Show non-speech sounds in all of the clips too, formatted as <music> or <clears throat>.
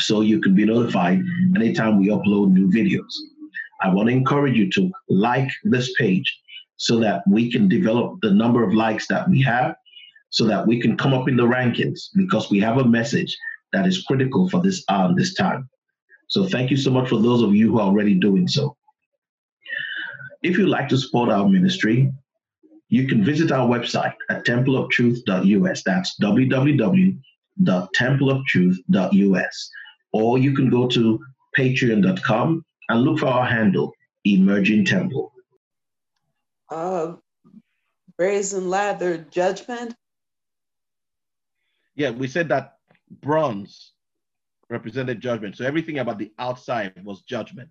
so you can be notified anytime we upload new videos. I want to encourage you to like this page so that we can develop the number of likes that we have so that we can come up in the rankings because we have a message that is critical for this um, this time. So thank you so much for those of you who are already doing so. If you'd like to support our ministry, you can visit our website at templeoftruth.us. That's www.templeoftruth.us. Or you can go to patreon.com and look for our handle, Emerging Temple. Uh, brazen laver judgment. Yeah, we said that bronze represented judgment. So everything about the outside was judgment.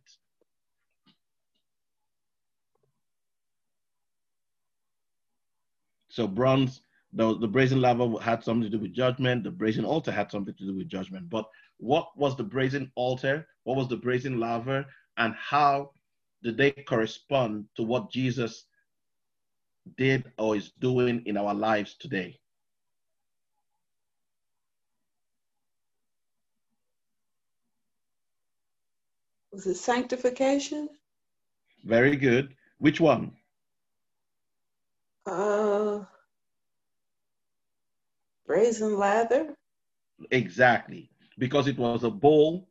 So bronze, the, the brazen laver had something to do with judgment. The brazen altar had something to do with judgment. But what was the brazen altar? What was the brazen laver? And how did they correspond to what Jesus did or is doing in our lives today? Was it sanctification? Very good. Which one? Uh, brazen laver. Exactly, because it was a bowl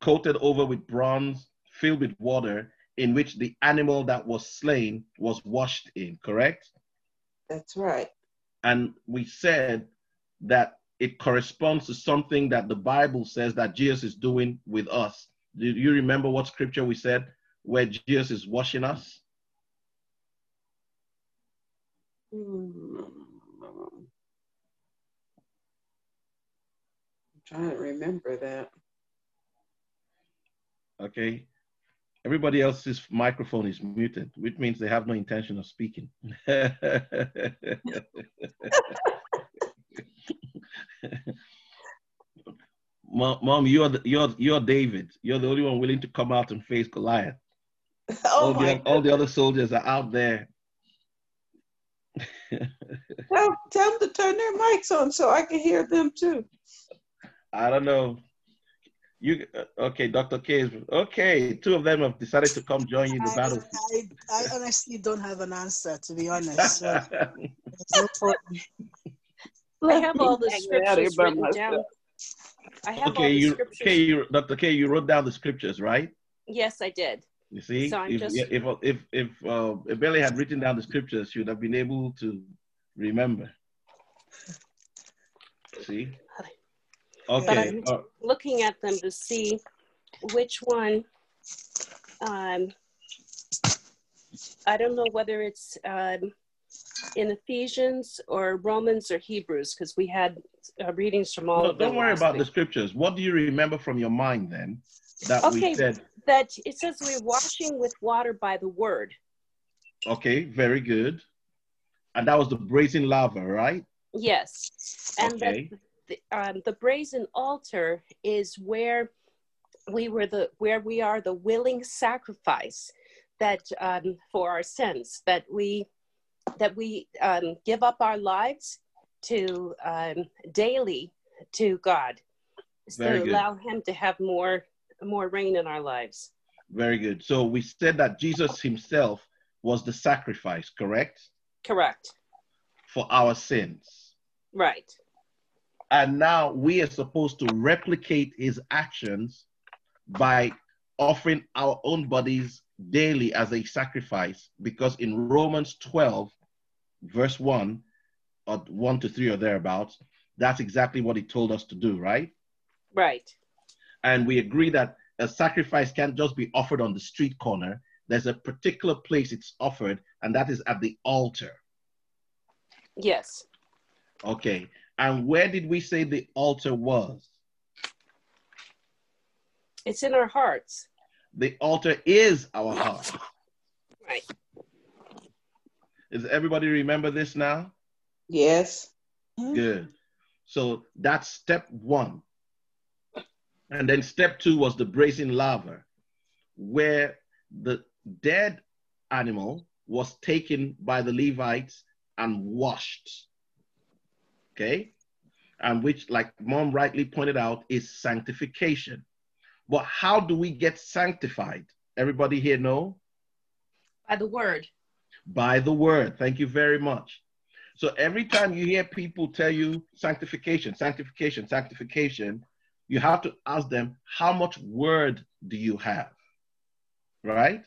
coated over with bronze, filled with water, in which the animal that was slain was washed in, correct? That's right. And we said that it corresponds to something that the Bible says that Jesus is doing with us. Do you remember what scripture we said where Jesus is washing us? Hmm. Trying to remember that. Okay. Everybody else's microphone is muted, which means they have no intention of speaking. <laughs> Mom, you're the, you're you're David. You're the only one willing to come out and face Goliath. <laughs> Oh all, the, all the other soldiers are out there. tell, tell them to turn their mics on so I can hear them too. I don't know. You uh, okay, Dr. K? Okay, two of them have decided to come join you in the I, battle. I, I honestly don't have an answer, to be honest. <laughs> So, no problem. I have all the Hang out here scriptures by written myself. down. I have all okay, the you, scriptures. okay, you, Dr. K, you wrote down the scriptures, right? Yes, I did. You see, So if, just- if if if uh, if Billy had written down the scriptures, she would have been able to remember. See? But I'm uh, looking at them to see which one. Um, I don't know whether it's um, in Ephesians or Romans or Hebrews because we had uh, readings from all no, of them. don't worry about the scriptures. What do you remember from your mind then? That Okay. we said. That it says we're washing with water by the word. Okay, very good. And that was the brazen laver, right? Yes, and Okay. that the, um, the brazen altar is where we were the where we are the willing sacrifice that um, for our sins that we that we um, give up our lives to um, daily to God Very to good. allow Him to have more more reign in our lives. Very good. So we said that Jesus himself was the sacrifice, correct? Correct. For our sins. Right. And now we are supposed to replicate his actions by offering our own bodies daily as a sacrifice. Because in Romans 12, verse 1, or 1 to 3 or thereabouts, that's exactly what he told us to do, right? Right. And we agree that a sacrifice can't just be offered on the street corner. There's a particular place it's offered, and that is at the altar. Yes. Okay. And where did we say the altar was? It's in our hearts. The altar is our heart. Right. Does everybody remember this now? Yes. Hmm? Good. So that's step one. And then step two was the brazen laver, where the dead animal was taken by the Levites and washed. Okay? And which, like mom rightly pointed out, is sanctification. But how do we get sanctified? Everybody here know? By the word. By the word. Thank you very much. So every time you hear people tell you sanctification, sanctification, sanctification, you have to ask them, how much word do you have? Right?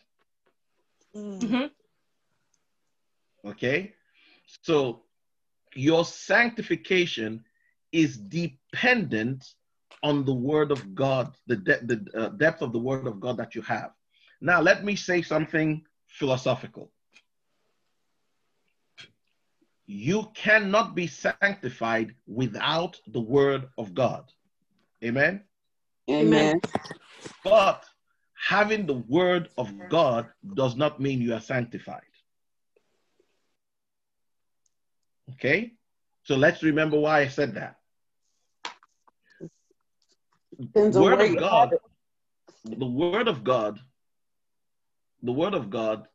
Mm. Mhm. Okay? So your sanctification is dependent on the word of God, the, de- the uh, depth of the word of God that you have. Now, let me say something philosophical. You cannot be sanctified without the word of God. Amen? Amen. But having the word of God does not mean you are sanctified. Okay? So let's remember why I said that. Depends Word of God, the word of God, the word of God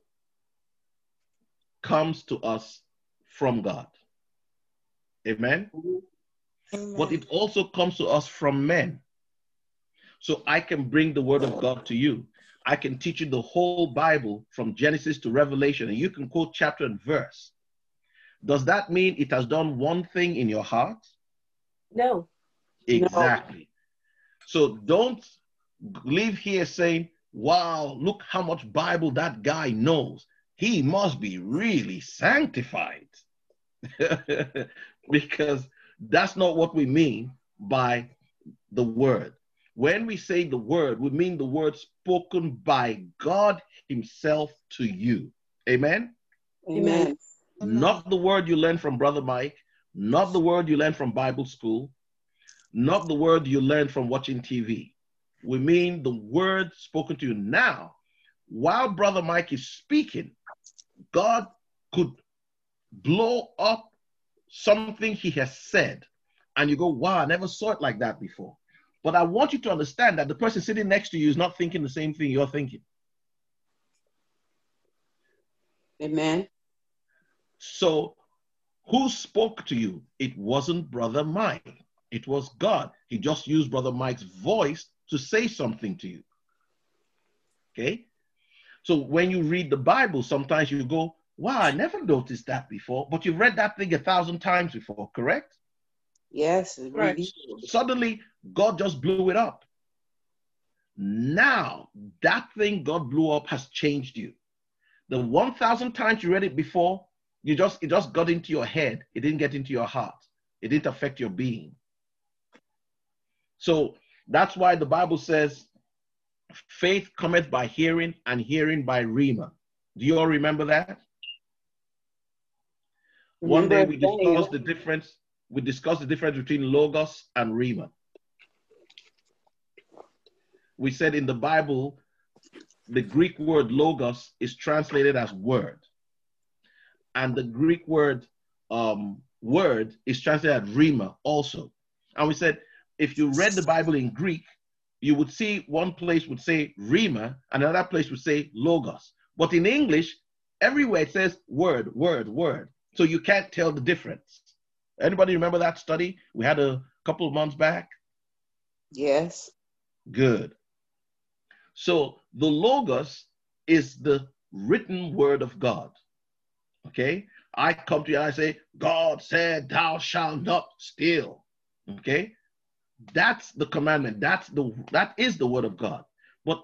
comes to us from God. Amen? But it also comes to us from men. So I can bring the word of God to you. I can teach you the whole Bible from Genesis to Revelation, and you can quote chapter and verse. Does that mean it has done one thing in your heart? No. Exactly. So don't leave here saying, wow, look how much Bible that guy knows. He must be really sanctified. <laughs> because that's not what we mean by the word. When we say the word, we mean the word spoken by God Himself to you. Amen? Amen. Mm-hmm. Not the word you learned from Brother Mike, not the word you learned from Bible school, not the word you learned from watching TV. We mean the word spoken to you now. While Brother Mike is speaking, God could blow up something he has said, and you go, Wow, I never saw it like that before. But I want you to understand that the person sitting next to you is not thinking the same thing you're thinking. Amen. So, who spoke to you? It wasn't Brother Mike, it was God. He just used Brother Mike's voice to say something to you. Okay? So, when you read the Bible, sometimes you go, Wow, I never noticed that before. But you've read that thing a thousand times before, correct? Yes. it Right. really. Suddenly, God just blew it up. Now, that thing God blew up has changed you. The 1,000 times you read it before, you just it just got into your head. It didn't get into your heart. It didn't affect your being. So that's why the Bible says, faith cometh by hearing, and hearing by rhema. Do you all remember that? One day we discussed the difference. We discussed the difference between logos and rhema. We said in the Bible, the Greek word logos is translated as word, and the Greek word um, word is translated as rhema also. And we said if you read the Bible in Greek, you would see one place would say rhema, and another place would say logos. But in English, everywhere it says word, word, word. So you can't tell the difference. Anybody remember that study we had a couple of months back? Yes. Good. So the Logos is the written word of God. Okay? I come to you and I say, God said, Thou shalt not steal. Okay? That's the commandment. That's the that is the word of God. But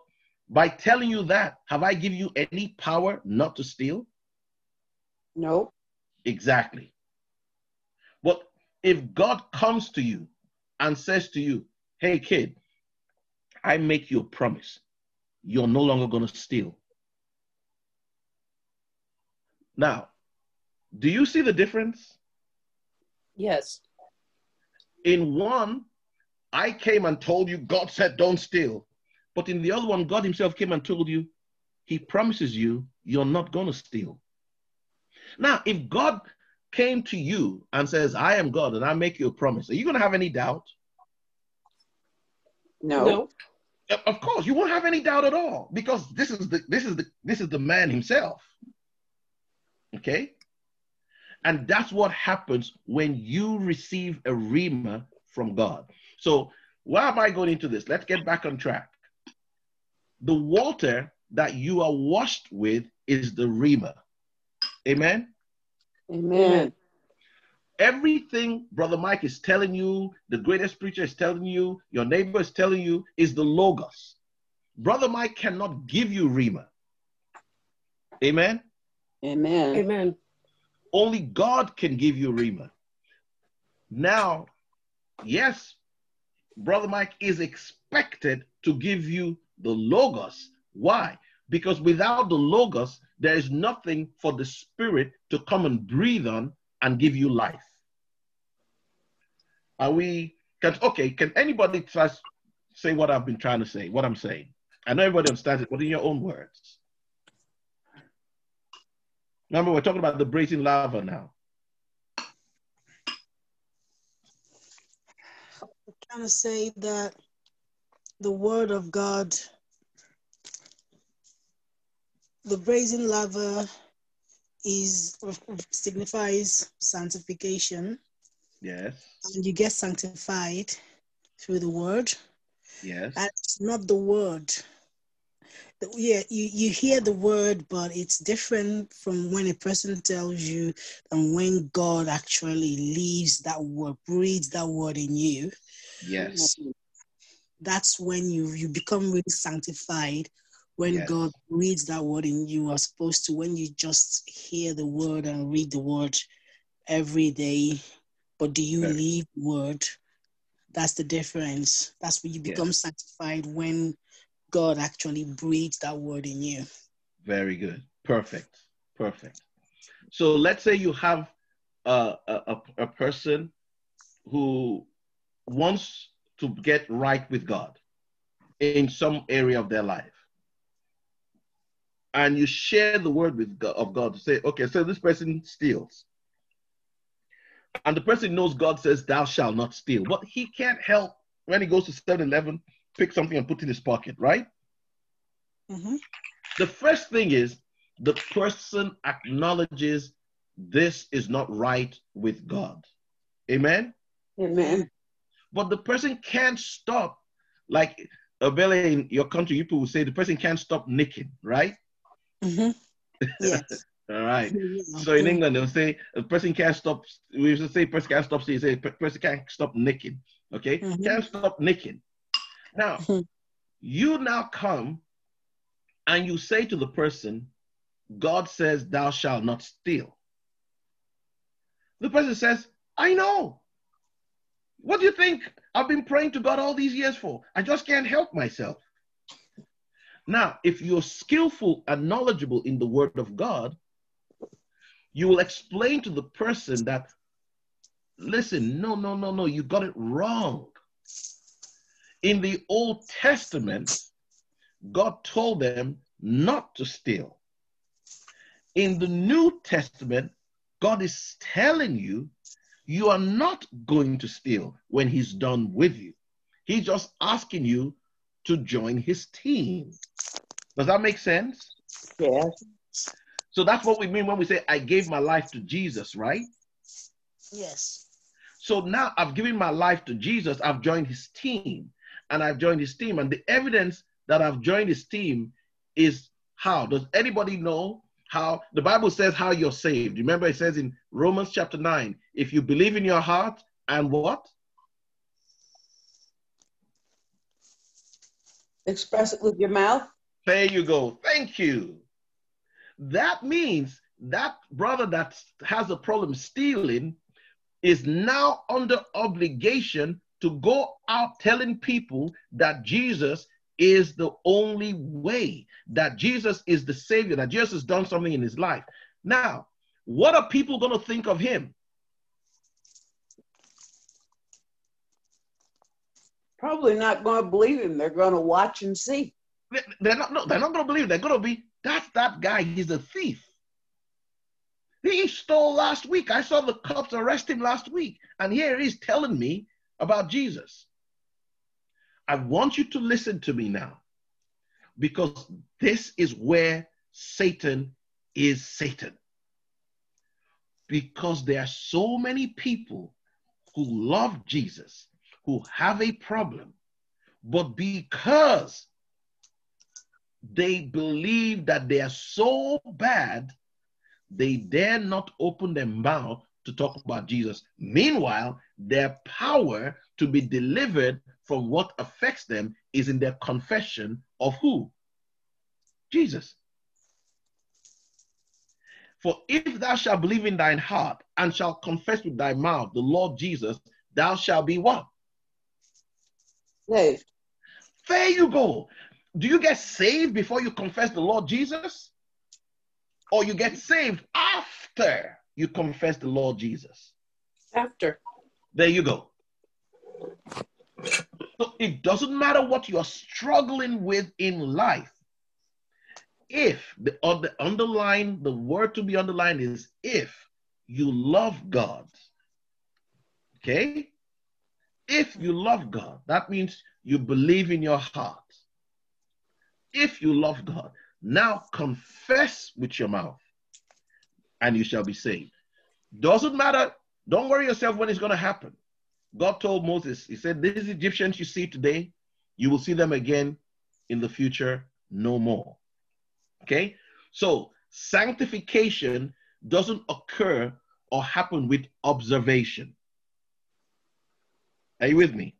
by telling you that, have I given you any power not to steal? No. Exactly. But if God comes to you and says to you, Hey, kid, I make you a promise. You're no longer going to steal. Now, do you see the difference? Yes. In one, I came and told you God said don't steal. But in the other one, God Himself came and told you, He promises you, you're not going to steal. Now, if God came to you and says, I am God and I make you a promise, are you going to have any doubt? No. No. Of course, you won't have any doubt at all because this is the this is the this is the man himself. Okay? And that's what happens when you receive a rhema from God. So, why am I going into this? Let's get back on track. The water that you are washed with is the rhema. Amen. Amen. Everything Brother Mike is telling you, the greatest preacher is telling you, your neighbor is telling you, is the Logos. Brother Mike cannot give you Rhema. Amen. Amen. Amen. Only God can give you Rhema. Now, yes, Brother Mike is expected to give you the Logos. Why? Because without the Logos, there is nothing for the Spirit to come and breathe on and give you life. Are we, can, okay, can anybody just say what I've been trying to say, what I'm saying? I know everybody understands it, but in your own words. Remember, we're talking about the brazen laver now. I'm trying to say that the word of God, the brazen laver is signifies sanctification, Yes, and you get sanctified through the word. yes, And it's not the word. Yeah, you, you hear the word, but it's different from when a person tells you and when God actually leaves that word, breathes that word in you. yes, That's when you you become really sanctified. When Yes. God reads that word in you, as opposed to when you just hear the word and read the word every day, but do you leave word? That's the difference. That's when you Yes. become sanctified when God actually breathes that word in you. very good. Perfect, perfect. So let's say you have a, a, a- person who wants to get right with God in some area of their life. And you share the word with God, of God to say, okay, so this person steals. And the person knows God says, thou shalt not steal. But he can't help when he goes to 7 Eleven, pick something and put it in his pocket, right? Mhm. The first thing is the person acknowledges this is not right with God. Amen? Amen. But the person can't stop, like Abele in your country, you people will say the person can't stop nicking, right? Mhm. Yes. <laughs> All right. Yeah. So in England, they'll say a person can't stop. We used to say person can't stop. stealing, say "Per- person can't stop nicking. Okay, Mhm. can't stop nicking. Now, Mhm. <laughs> you now come and you say to the person, God says, "Thou shalt not steal." The person says, "I know. What do you think I've been praying to God all these years for? I just can't help myself." Now, if you're skillful and knowledgeable in the Word of God, you will explain to the person that, listen, no, no, no, no, you got it wrong. In the Old Testament, God told them not to steal. In the New Testament, God is telling you you are not going to steal when He's done with you. He's just asking you to join His team. Does that make sense? Yes. So that's what we mean when we say, I gave my life to Jesus, right? Yes. So now I've given my life to Jesus, I've joined his team, and I've joined his team. And the evidence that I've joined his team is how? Does anybody know how? The Bible says how you're saved. Remember, it says in Romans chapter 9, if you believe in your heart and what? Express it with your mouth. There you go. Thank you. That means that brother that has a problem stealing is now under obligation to go out telling people that Jesus is the only way, that Jesus is the Savior, that Jesus has done something in his life. Now, what are people going to think of him? Probably not going to believe him. They're going to watch and see. They- They're not, no, they're not going to believe. They're going to be, that's that guy. He's a thief. He stole last week. I saw the cops arrest him last week. And here he's telling me about Jesus. I want you to listen to me now because this is where Satan is Satan. Because there are so many people who love Jesus, who have a problem, but because they believe that they are so bad, they dare not open their mouth to talk about Jesus. Meanwhile, their power to be delivered from what affects them is in their confession of who? Jesus. For if thou shalt believe in thine heart and shalt confess with thy mouth the Lord Jesus, thou shalt be what? Saved. There you go. Do you get saved before you confess the Lord Jesus? Or you get saved after you confess the Lord Jesus? After. There you go. So it doesn't matter what you are struggling with in life. If the, or the underline, the word to be underlined is if you love God. Okay? If you love God, that means you believe in your heart. If you love God, now confess with your mouth and you shall be saved. Doesn't matter. Don't worry yourself when it's going to happen. God told Moses, He said, These Egyptians you see today, you will see them again in the future no more. Okay? So, sanctification doesn't occur or happen with observation. Are you with me?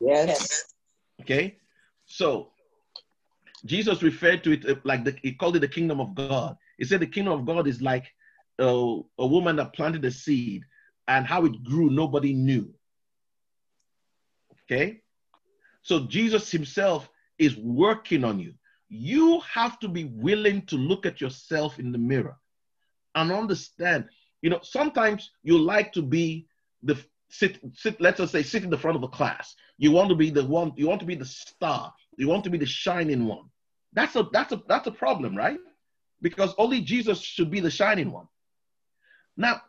Yes. Okay? So, Jesus referred to it uh, like the, he called it the kingdom of God. He said the kingdom of God is like uh, a woman that planted a seed and how it grew, nobody knew. Okay? So Jesus himself is working on you. You have to be willing to look at yourself in the mirror and understand. You know, sometimes you like to be the sit, sit, let's just say sit in the front of the class. You want to be the one, you want to be the star, you want to be the shining one. That's a that's a that's a problem, right? Because only Jesus should be the shining one. Now,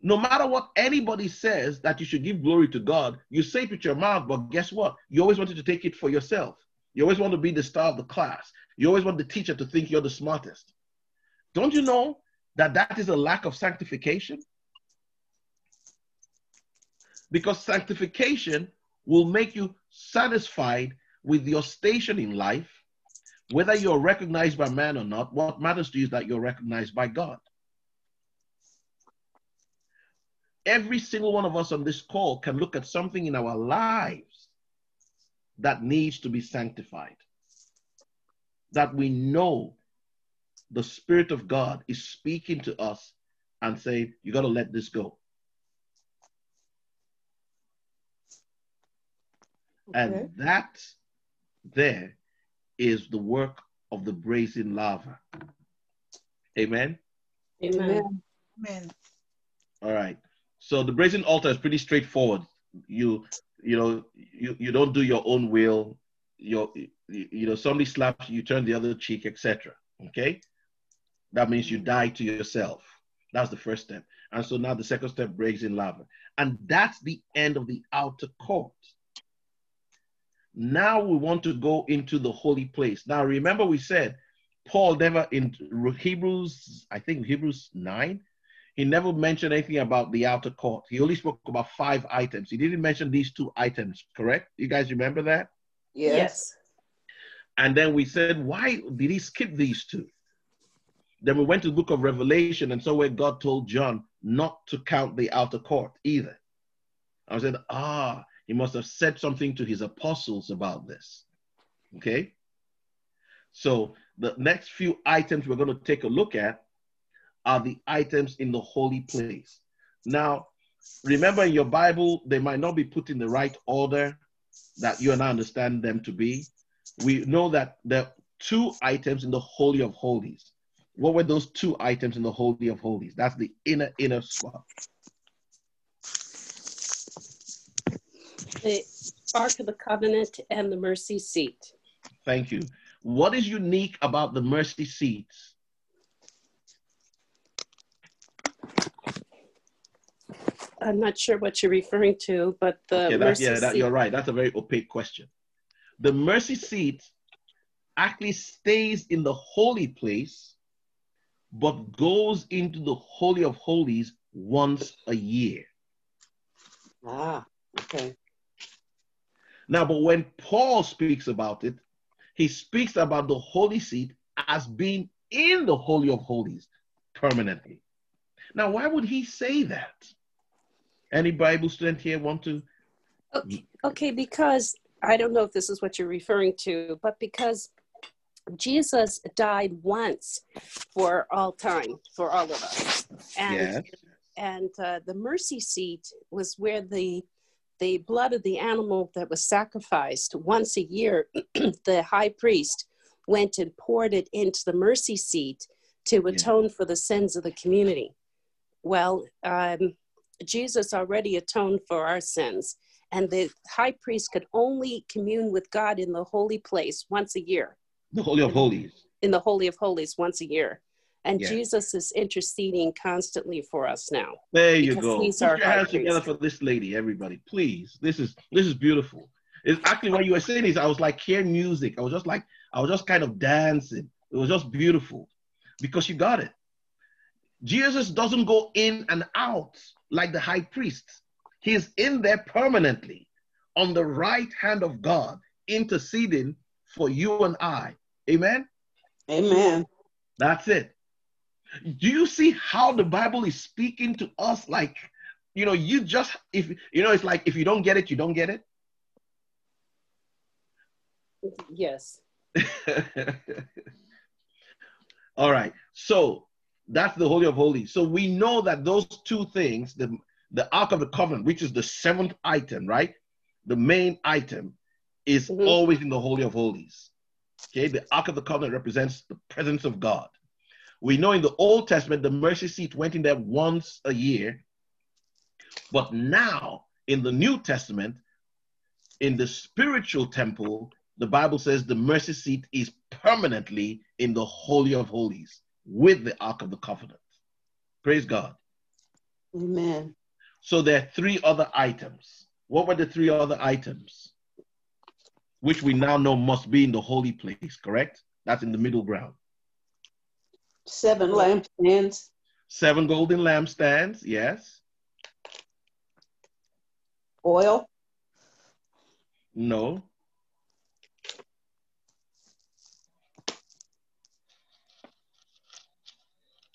no matter what anybody says that you should give glory to God, you say it with your mouth, but guess what? You always wanted to take it for yourself. You always want to be the star of the class. You always want the teacher to think you're the smartest. Don't you know that that is a lack of sanctification? Because sanctification will make you satisfied with your station in life, whether you're recognized by man or not. What matters to you is that you're recognized by God. Every single one of us on this call can look at something in our lives that needs to be sanctified. That we know the Spirit of God is speaking to us and saying, You got to let this go. Okay. And that there is the work of the brazen laver. Amen. Amen. Amen. Amen. All right. So the brazen altar is pretty straightforward. You you know you, you don't do your own will. Your you know somebody slaps you, turn the other cheek, etc. Okay, that means you die to yourself. That's the first step. And so now the second step brazen laver, and that's the end of the outer court. Now we want to go into the holy place. Now remember we said Paul never in Hebrews, I think Hebrews nine, he never mentioned anything about the outer court. He only spoke about five items. He didn't mention these two items, correct? You guys remember that? Yes. Yes. And then we said, why did he skip these two? Then we went to the book of Revelation and so where God told John not to count the outer court either. I said, ah, he must have said something to his apostles about this. Okay? So the next few items we're going to take a look at are the items in the holy place. Now, remember in your Bible, they might not be put in the right order that you and I understand them to be. We know that there are two items in the Holy of Holies. What were those two items in the Holy of Holies? That's the inner, inner spot. The Ark of the Covenant and the mercy seat. Thank you. What is unique about the mercy seats? I'm not sure what you're referring to, but the Okay, that, yeah, that, you're right. That's a very opaque question. The mercy seat actually stays in the holy place, but goes into the Holy of Holies once a year. Ah, okay. Now, but when Paul speaks about it, he speaks about the holy seat as being in the Holy of Holies permanently. Now, why would he say that? Any Bible student here want to? Okay, okay, because I don't know if this is what you're referring to, but because Jesus died once for all time, for all of us. And Yes. and uh, the mercy seat was where the the blood of the animal that was sacrificed once a year <clears throat> the high priest went and poured it into the mercy seat to atone for the sins of the community well um, jesus already atoned for our sins and the high priest could only commune with god in the holy place once a year The Holy of Holies. in the holy of holies once a year and Yeah. jesus is interceding constantly for us now There you go. he's Put our your high hands together priest. for this lady, everybody, please. This is this is beautiful. It's actually what you were saying is I was like hearing music. I was just like I was just kind of dancing. It was just beautiful because you got it. Jesus doesn't go in and out like the high priest. He's in there permanently on the right hand of God, interceding for you and I. Amen. Amen. That's it. Do you see how the Bible is speaking to us? Like, you know, you just, if, you know, it's like if you don't get it, you don't get it. yes <laughs> All right. So that's the Holy of Holies. So we know that those two things, the, the Ark of the Covenant, which is the seventh item, right? The main item is Mhm. always in the Holy of Holies. Okay. The Ark of the Covenant represents the presence of God. We know in the Old Testament, the mercy seat went in there once a year. But now in the New Testament, in the spiritual temple, the Bible says the mercy seat is permanently in the Holy of Holies with the Ark of the Covenant. Praise God. Amen. So there are three other items. What were the three other items? Which we now know must be in the holy place, correct? That's in the middle ground. Seven lampstands. Seven golden lampstands, yes. Oil. No.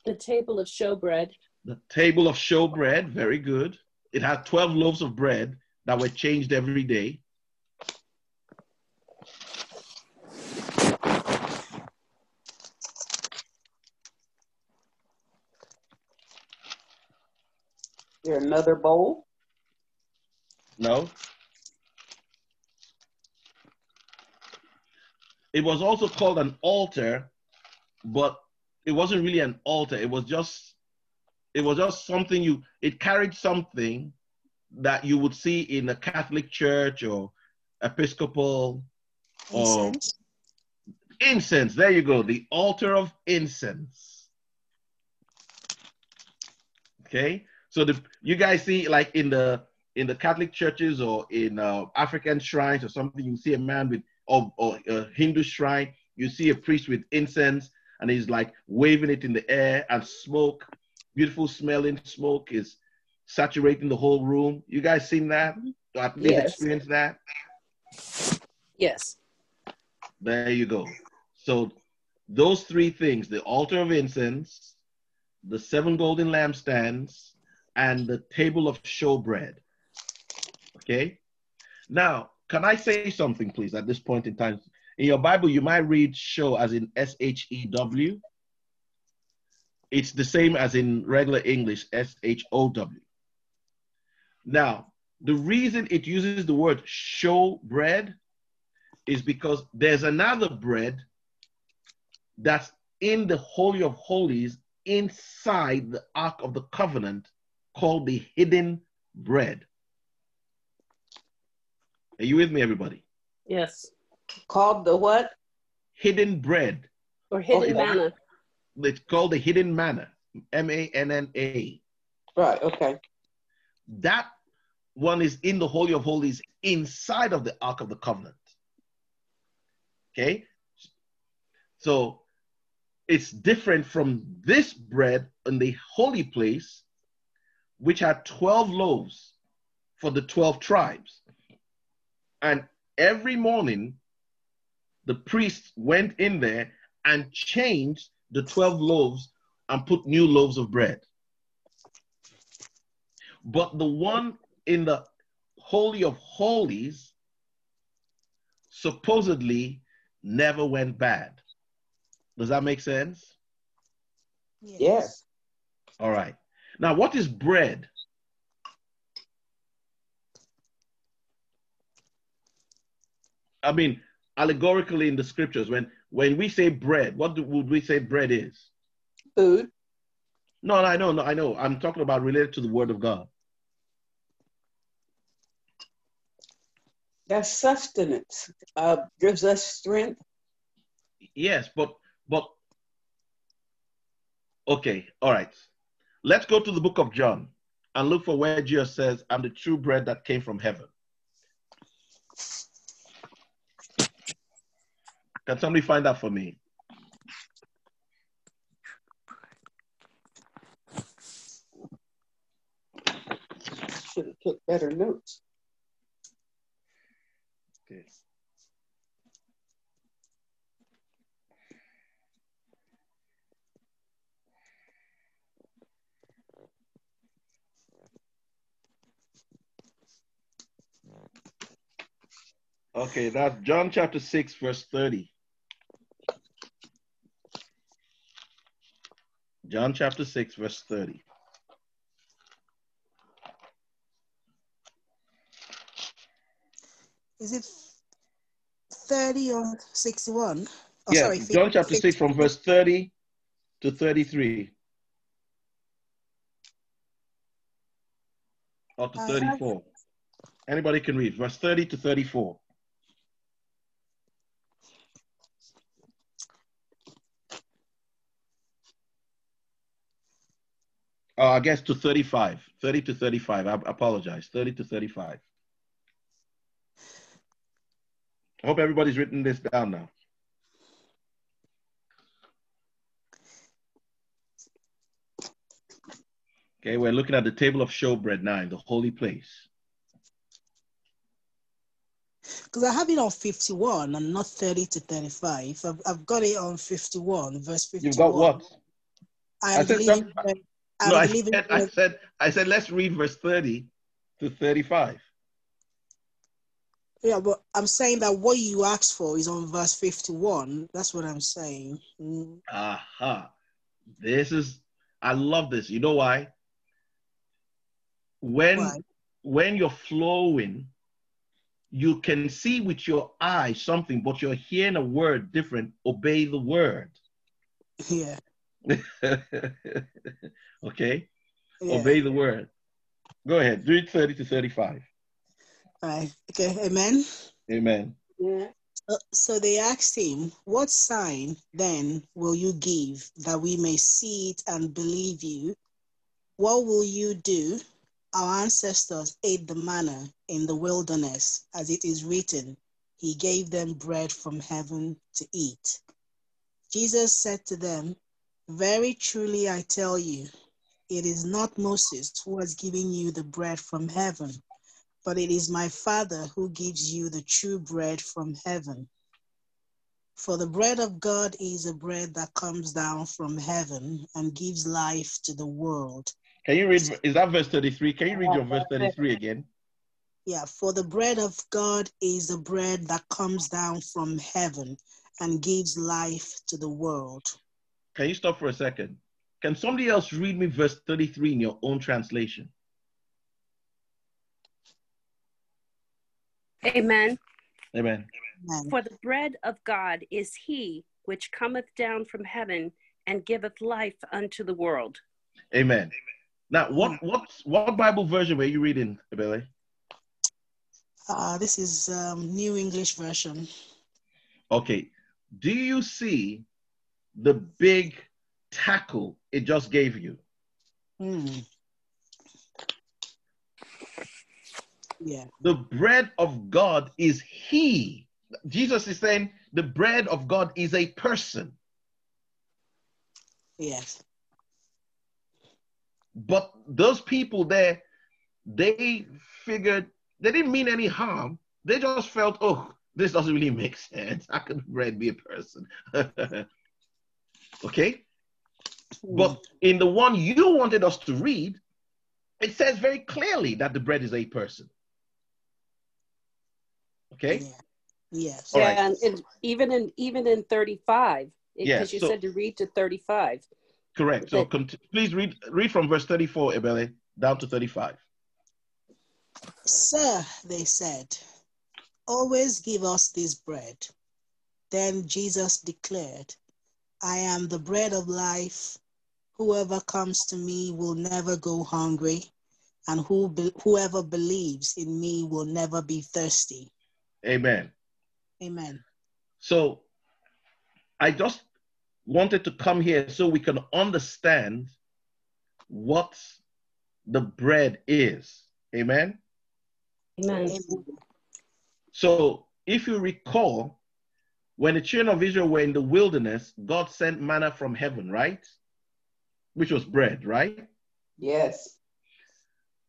The table of showbread The table of showbread, very good. It had 12 loaves of bread that were changed every day. There another bowl. No. It was also called an altar, but it wasn't really an altar. It was just it was just something you it carried something that you would see in a Catholic church or Episcopal or Incense. incense. There you go, the altar of incense. Okay, so the you guys see like in the in the Catholic churches or in uh, African shrines or something, you see a man with or, or a Hindu shrine, you see a priest with incense and he's like waving it in the air and smoke, beautiful smelling smoke is saturating the whole room. You guys seen that? At least Yes. experienced that? yes There you go. So those three things, the altar of incense, the seven golden lampstands, and the table of showbread. Okay? Now, can I say something, please, at this point in time? In your Bible, you might read show as in S H E W. It's the same as in regular English, S H O W. Now, the reason it uses the word show bread is because there's another bread that's in the Holy of Holies inside the Ark of the Covenant called the hidden bread. Are you with me, everybody? Yes. Called the what? Hidden bread. Or hidden oh, Okay. manna. It's called the hidden manna. M A N N A. Right, okay. That one is in the Holy of Holies inside of the Ark of the Covenant. Okay? So it's different from this bread in the holy place, which had 12 loaves for the 12 tribes. And every morning, the priests went in there and changed the 12 loaves and put new loaves of bread. But the one in the Holy of Holies supposedly never went bad. Does that make sense? Yes. All right. Now, what is bread? I mean, allegorically in the scriptures, when when we say bread, what do, would we say bread is? Food. No, I know, no, I know. I'm talking about related to the word of God. That's sustenance. Uh, gives us strength. Yes, but but okay, all right. Let's go to the book of John and look for where Jesus says, I'm the true bread that came from heaven. Can somebody find that for me? Should have took better notes. Okay. Okay, that's John chapter 6, verse 30. John chapter 6, verse 30. Is it 30 or 61? Oh, yeah, sorry, John chapter 6 from verse 30 to 33. Or to have- 34. Anybody can read. Verse 30 to 34. Oh, I guess to 35. 30 to 35. I apologize. 30 to 35. I hope everybody's written this down now. Okay, we're looking at the table of showbread now in the holy place. Because I have it on 51 and not 30 to 35. I've, I've got it on 51, verse 51. You've got what? I I said some- I'm no, I said, I said, I said, let's read verse 30 to 35. yeah, but I'm saying that what you asked for is on verse 51. That's what I'm saying. Mm, Aha. This is, I love this. You know why? When, Why? when you're flowing, you can see with your eye something, but you're hearing a word different. Obey the word. Yeah. <laughs> okay? yeah. Obey the word. Go ahead. Do it 30 to 35. Right. Okay. Amen. Amen. Yeah. Uh, So they asked him, What sign then will you give that we may see it and believe you? What will you do? Our ancestors ate the manna in the wilderness, as it is written, He gave them bread from heaven to eat. Jesus said to them, Very truly I tell you, it is not Moses who has given you the bread from heaven, but it is my Father who gives you the true bread from heaven. For the bread of God is a bread that comes down from heaven and gives life to the world. Can you read? Is that verse 33? Can you read your verse 33 again? Yeah, for the bread of God is a bread that comes down from heaven and gives life to the world. Can you stop for a second? Can somebody else read me verse 33 in your own translation? Amen. Amen. Amen. For the bread of God is he which cometh down from heaven and giveth life unto the world. Amen. Now, what what what Bible version were you reading, Billy? Uh, this is um, New English Version. Okay. Do you see the big tackle it just gave you? Hmm. Yeah. The bread of God is He. Jesus is saying the bread of God is a person. Yes. But those people there, they figured they didn't mean any harm. They just felt, oh, this doesn't really make <laughs> sense. How can bread be a person? <laughs> okay? Hmm. But in the one you wanted us to read, it says very clearly that the bread is a person. Okay? Yeah. Yes. All yeah, right. and, and even in even in 35, because Yeah, you so- said to read to 35. Correct. So Okay. cont- please read read from verse 34, Ebele, down to 35. Sir, they said, always give us this bread. Then Jesus declared, I am the bread of life. Whoever comes to me will never go hungry, and who be- whoever believes in me will never be thirsty. Amen. Amen. So I just wanted to come here so we can understand what the bread is. Amen. Amen. Amen. So if you recall, when the children of Israel were in the wilderness, God sent manna from heaven, right? Which was bread, right? Yes.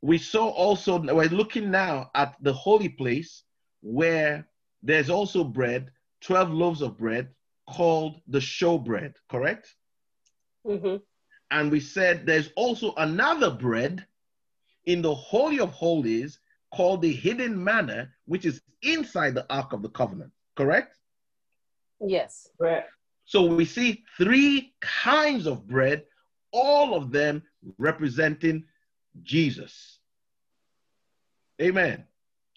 We saw also, we're looking now at the holy place where there's also bread, 12 loaves of bread called the show bread, correct? hmm And we said there's also another bread in the Holy of Holies called the hidden manna, which is inside the Ark of the Covenant, correct? Yes. Correct. So we see three kinds of bread, all of them representing Jesus. Amen.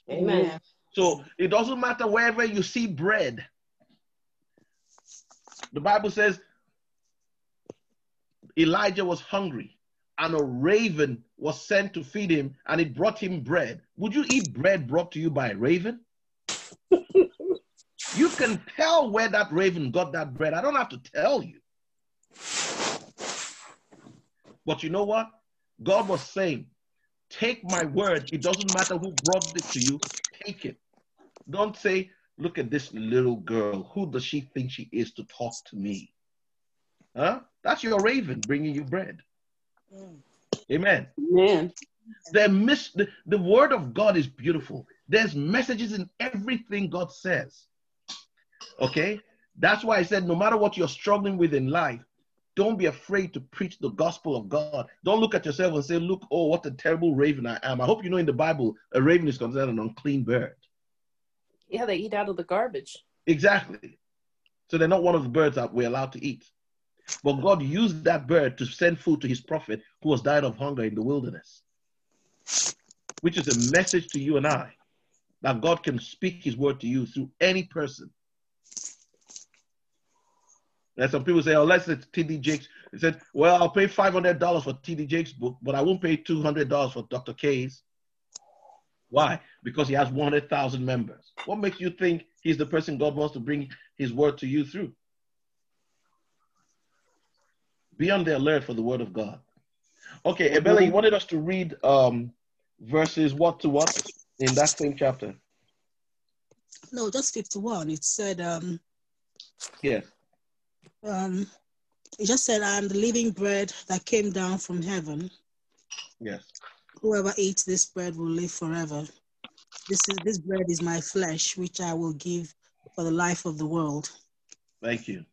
Amen. So it doesn't matter wherever you see bread. The Bible says Elijah was hungry and a raven was sent to feed him and it brought him bread. Would you eat bread brought to you by a raven? <laughs> you can tell where that raven got that bread. I don't have to tell you. But you know what? God was saying, take my word. It doesn't matter who brought it to you, take it. Don't say, look at this little girl. Who does she think she is to talk to me? Huh? That's your raven bringing you bread. Mm. Amen. Amen. The, mis- the, the word of God is beautiful. There's messages in everything God says. Okay? That's why I said no matter what you're struggling with in life, don't be afraid to preach the gospel of God. Don't look at yourself and say, Look, oh, what a terrible raven I am. I hope you know in the Bible, a raven is considered an unclean bird. Yeah, they eat out of the garbage. Exactly. So they're not one of the birds that we're allowed to eat. But God used that bird to send food to his prophet who was dying of hunger in the wilderness, which is a message to you and I that God can speak his word to you through any person. And some people say, oh, let's it's TD Jakes. He said, well, I'll pay $500 for TD Jakes' book, but I won't pay $200 for Dr. K's. Why? Because he has 100,000 members. What makes you think he's the person God wants to bring his word to you through? Be on the alert for the word of God. Okay, Ebele, you wanted us to read um, verses what to what in that same chapter? No, just 51. It said, um, Yes. Um, it just said, I am the living bread that came down from heaven. Yes. Whoever eats this bread will live forever. This is this bread is my flesh, which I will give for the life of the world. Thank you.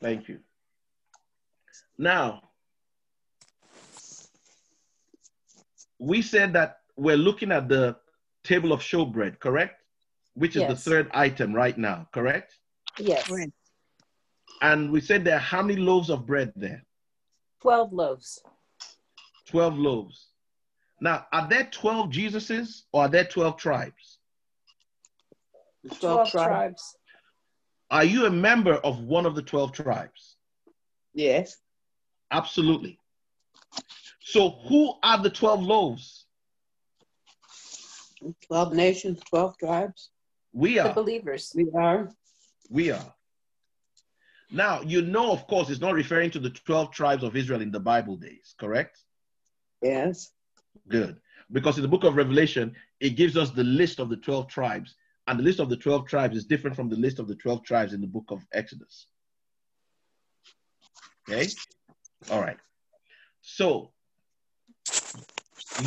Thank you. Now, we said that we're looking at the table of showbread, correct? Which is the third item right now, correct? Yes. Bread. And we said there are how many loaves of bread there? 12 loaves. 12 loaves. Now, are there 12 Jesuses or are there 12 tribes? 12 tribes. Are you a member of one of the 12 tribes? Yes. Absolutely. So, who are the 12 loaves? Twelve nations, twelve tribes. We are. The are. believers. We are. We are. Now, you know, of course, it's not referring to the 12 tribes of Israel in the Bible days, correct? Yes. Good. Because in the book of Revelation, it gives us the list of the 12 tribes. And the list of the 12 tribes is different from the list of the 12 tribes in the book of Exodus. Okay? All right. So,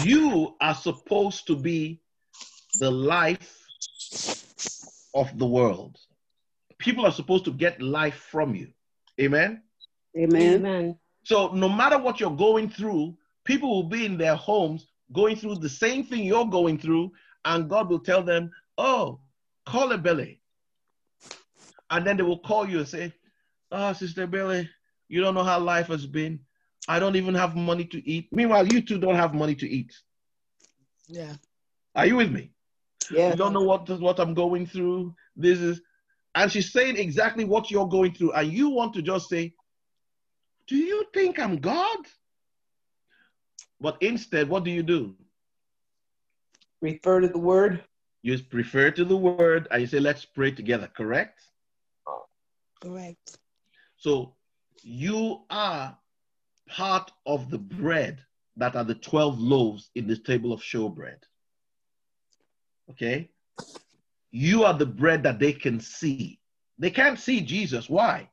you are supposed to be the life of the world. People are supposed to get life from you. Amen? Amen. Amen. So no matter what you're going through, people will be in their homes going through the same thing you're going through, and God will tell them, "Oh, call Ebele," and then they will call you and say, "Oh, Sister Billy, you don't know how life has been. I don't even have money to eat." Meanwhile, you two don't have money to eat. Yeah. Are you with me? Yes. You don't know what what I'm going through. This is, and she's saying exactly what you're going through, and you want to just say, "Do you think I'm God?" But instead, what do you do? Refer to the word. You refer to the word and you say, "Let's pray together." Correct. Correct. So you are part of the bread that are the 12 loaves in this table of showbread. Okay? You are the bread that they can see. They can't see Jesus. Why?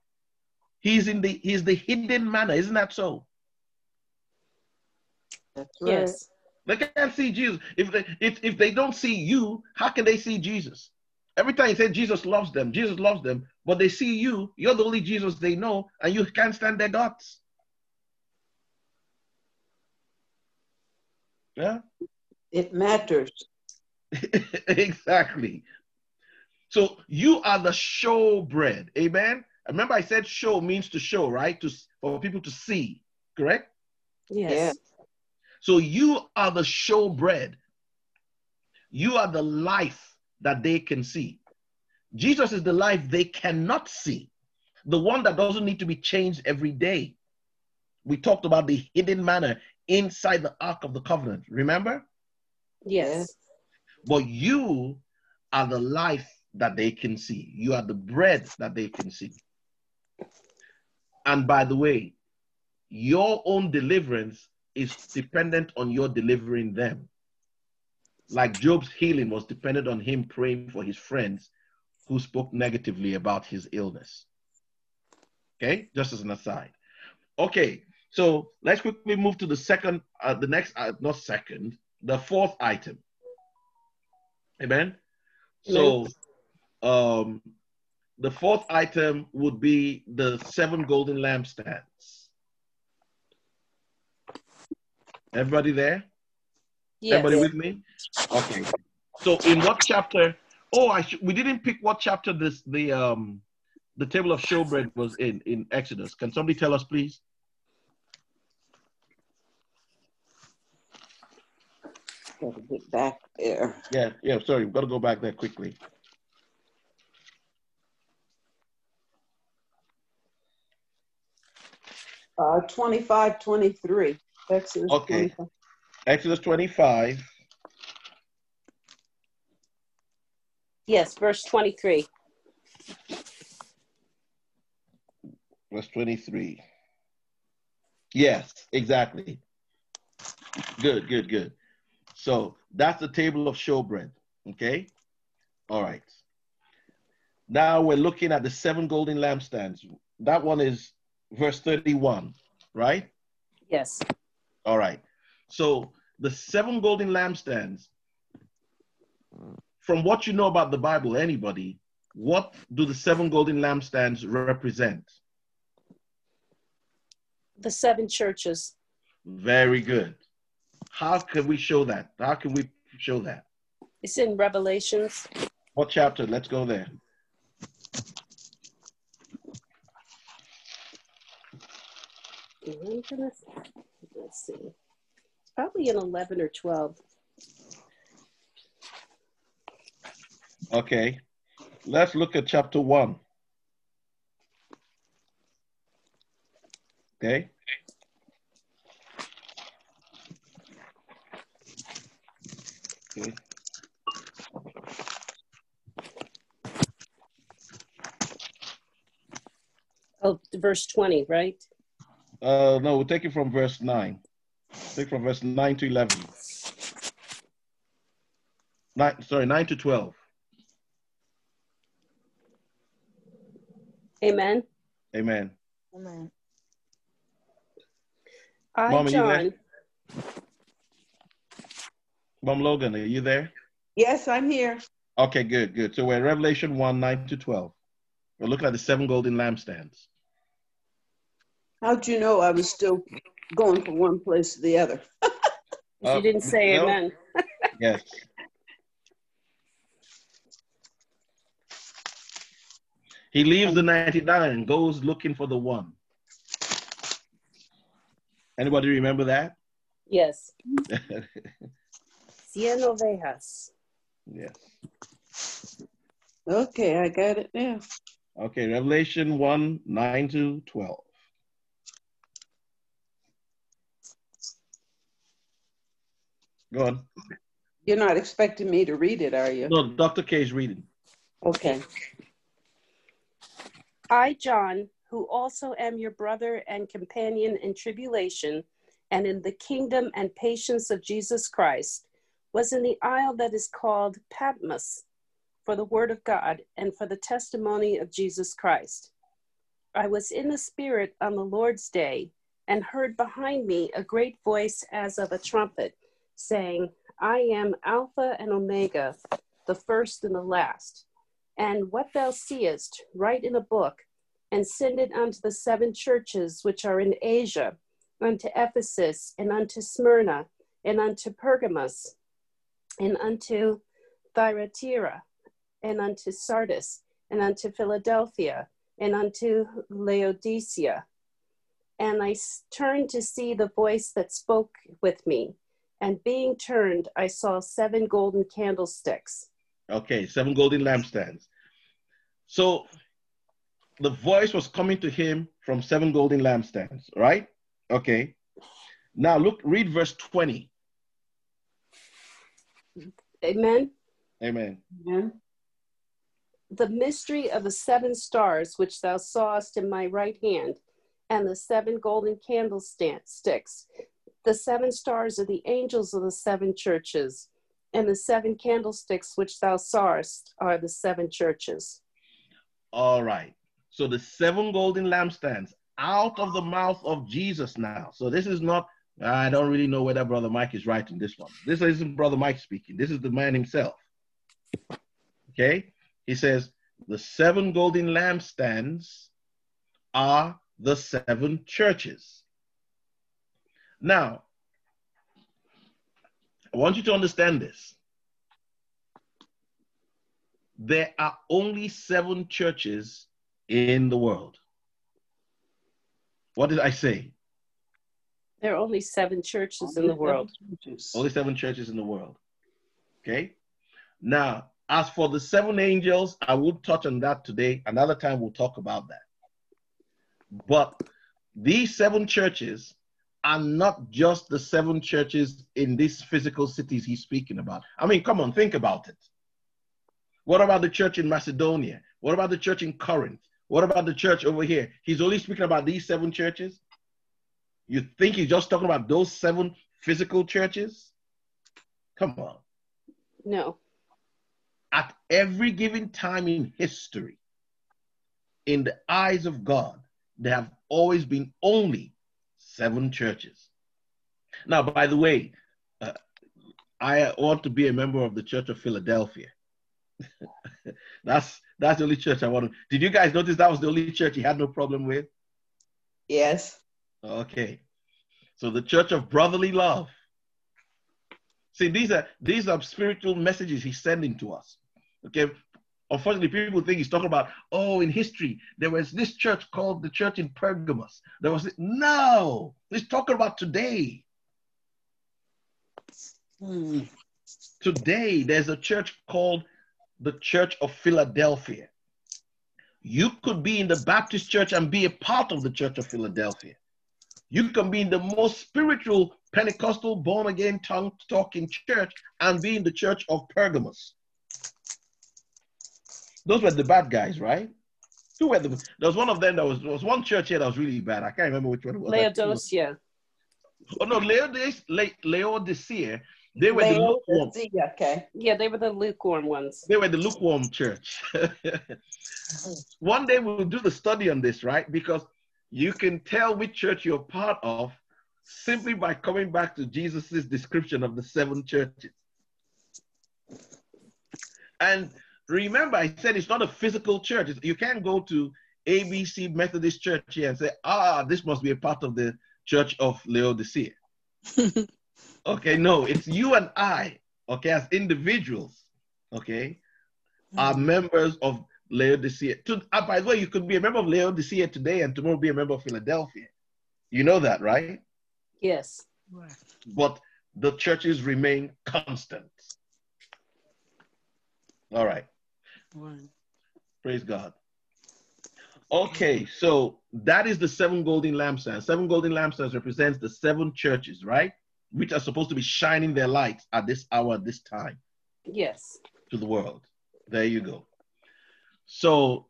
He's in the he's the hidden manna, isn't that so? That's right. Yes. They can't see Jesus. If they if, if they don't see you, how can they see Jesus? Every time you say Jesus loves them, Jesus loves them, but they see you, you're the only Jesus they know, and you can't stand their guts. Yeah, It matters. <laughs> exactly. So you are the show bread. Amen. Remember, I said show means to show, right? To for people to see, correct? Yes. So you are the show bread. You are the life that they can see. Jesus is the life they cannot see, the one that doesn't need to be changed every day. We talked about the hidden manna inside the Ark of the Covenant, remember? Yes. But you are the life that they can see. You are the bread that they can see. And by the way, your own deliverance is dependent on your delivering them. Like Job's healing was dependent on him praying for his friends who spoke negatively about his illness. Okay, just as an aside. Okay, so let's quickly move to the second, uh, the next, uh, not second, the fourth item. Amen. So, um, the fourth item would be the seven golden lampstands. Everybody there? Yes. Everybody with me? Okay. So in what chapter? Oh, I sh- we didn't pick what chapter this the um the table of showbread was in in Exodus. Can somebody tell us, please? Got to get back there. Yeah, yeah. Sorry, we've got to go back there quickly. Uh, 25, 23. Exodus Okay. 25. Exodus 25. Yes. Verse 23. verse 23. Yes, exactly. Good, good, good. So that's the table of showbread. Okay. All right. Now we're looking at the seven golden lampstands. That one is verse 31, right? Yes. All right. So the seven golden lampstands, from what you know about the Bible, anybody, what do the seven golden lampstands represent? The seven churches. Very good. How can we show that? How can we show that? It's in Revelations. What chapter? Let's go there. I'm gonna, let's see. It's probably an 11 or 12. Okay. Let's look at chapter 1. Okay. Okay. Oh, verse 20, right? Uh, no, we'll take it from verse 9. Take from verse 9 to 11. Nine, sorry, 9 to 12. Amen. Amen. Amen. I, Mom, are you there? John, Mom Logan, are you there? Yes, I'm here. Okay, good, good. So we're in Revelation 1 9 to 12. We're looking at the seven golden lampstands. How'd you know I was still going from one place to the other? <laughs> Uh, you didn't say no? amen. <laughs> Yes. He leaves the 99 and goes looking for the one. Anybody remember that? Yes. <laughs> Cien ovejas. yes. Okay, I got it now. Okay, Revelation 1 9 to 12. Go on. You're not expecting me to read it, are you? No, Dr. K is reading. Okay. I, John, who also am your brother and companion in tribulation and in the kingdom and patience of Jesus Christ, was in the isle that is called Patmos for the word of God and for the testimony of Jesus Christ. I was in the Spirit on the Lord's day and heard behind me a great voice as of a trumpet, saying, I am Alpha and Omega, the first and the last. And what thou seest, write in a book, and send it unto the seven churches which are in Asia, unto Ephesus, and unto Smyrna, and unto Pergamos, and unto Thyatira, and unto Sardis, and unto Philadelphia, and unto Laodicea. And I turned to see the voice that spoke with me. And being turned, I saw seven golden candlesticks. Okay, seven golden lampstands. So the voice was coming to him from seven golden lampstands, right? Okay. Now look, read verse 20. Amen. Amen. Amen. the mystery of the seven stars which thou sawest in my right hand, and the seven golden candlesticks. The seven stars are the angels of the seven churches, and the seven candlesticks which thou sawest are the seven churches. All right. So the seven golden lampstands out of the mouth of Jesus now. So this is not, I don't really know whether Brother Mike is right in this one. This isn't Brother Mike speaking. This is the man himself. Okay. He says, the seven golden lampstands are the seven churches. Now, I want you to understand this. There are only seven churches in the world. What did I say? There are only seven churches in the world. Only seven churches in the world. Okay. Now, as for the seven angels, I will touch on that today. Another time we'll talk about that. But these seven churches are not just the seven churches in these physical cities he's speaking about. I mean, come on, think about it. What about the church in Macedonia? What about the church in Corinth? What about the church over here? He's only speaking about these seven churches. You think he's just talking about those seven physical churches? Come on. No. At every given time in history, in the eyes of God, there have always been only seven churches. Now, by the way, uh, I want to be a member of the Church of Philadelphia. <laughs> that's that's the only church I want to. Did you guys notice that was the only church he had no problem with? Yes. Okay. So the church of brotherly love. See, these are these are spiritual messages he's sending to us. Okay. Unfortunately, people think he's talking about, oh, in history, there was this church called the church in Pergamos. There was no, he's talking about today. Hmm. Today, there's a church called the Church of Philadelphia. You could be in the Baptist church and be a part of the Church of Philadelphia. You can be in the most spiritual Pentecostal born again tongue talking church and be in the Church of Pergamos. Those were the bad guys, right? Who were the? There was one of them that was there was one church here that was really bad. I can't remember which one it was. Laodicea. Oh no, Laodicea. Laodicea. They were the lukewarm. Laodicea, Okay. Yeah, they were the lukewarm ones. They were the lukewarm church. <laughs> one day we'll do the study on this, right? Because you can tell which church you're part of simply by coming back to Jesus's description of the seven churches. And remember, I said it's not a physical church. It's- You can't go to ABC Methodist Church here and say, ah, this must be a part of the Church of Laodicea. <laughs> okay, no, it's you and I, okay, as individuals, okay, are members of Laodicea. To, uh, by the way, you could be a member of Laodicea today and tomorrow be a member of Philadelphia. You know that, right? Yes. Right. But the churches remain constant. All right. Right. Praise God. Okay, so that is the seven golden lampstands. Seven golden lampstands represents the seven churches, right? Which are supposed to be shining their lights at this hour, this time Yes. to the world. There you go. So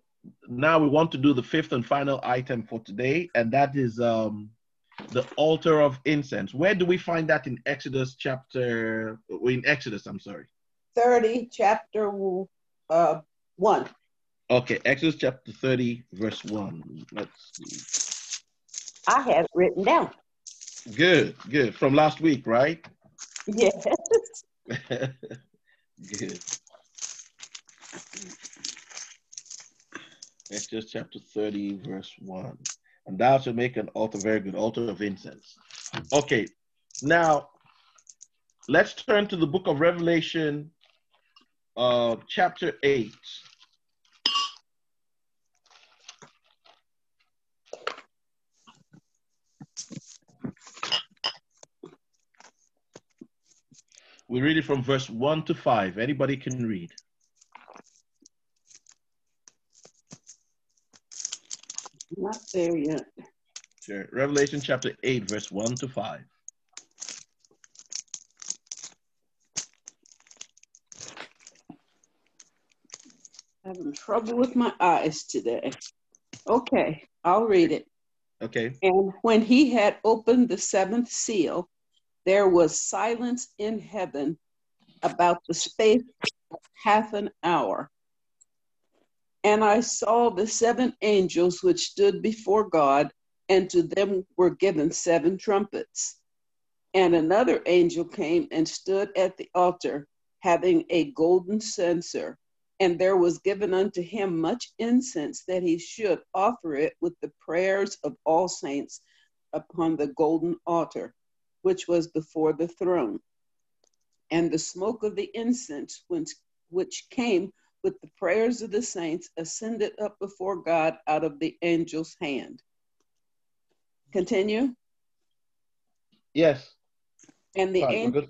now we want to do the fifth and final item for today, and that is um, the altar of incense. Where do we find that in Exodus chapter? In Exodus, I'm sorry. 30, chapter uh, 1. Okay, Exodus chapter 30, verse 1. Let's see. I have it written down. Good, good. From last week, right? Yes. <laughs> good. Exodus chapter 30, verse 1. And thou shalt make an altar, very good, altar of incense. Okay, now let's turn to the book of Revelation, uh, chapter 8. We read it from verse 1 to 5. Anybody can read. Not there yet. Sure. Revelation chapter 8, verse 1 to 5. Having trouble with my eyes today. Okay, I'll read it. Okay. And when he had opened the seventh seal, there was silence in heaven about the space of half an hour. And I saw the seven angels which stood before God, and to them were given seven trumpets. And another angel came and stood at the altar, having a golden censer. And there was given unto him much incense that he should offer it with the prayers of all saints upon the golden altar, which was before the throne. And the smoke of the incense, which, came with the prayers of the saints, ascended up before God out of the angel's hand. Continue. Yes. And the angel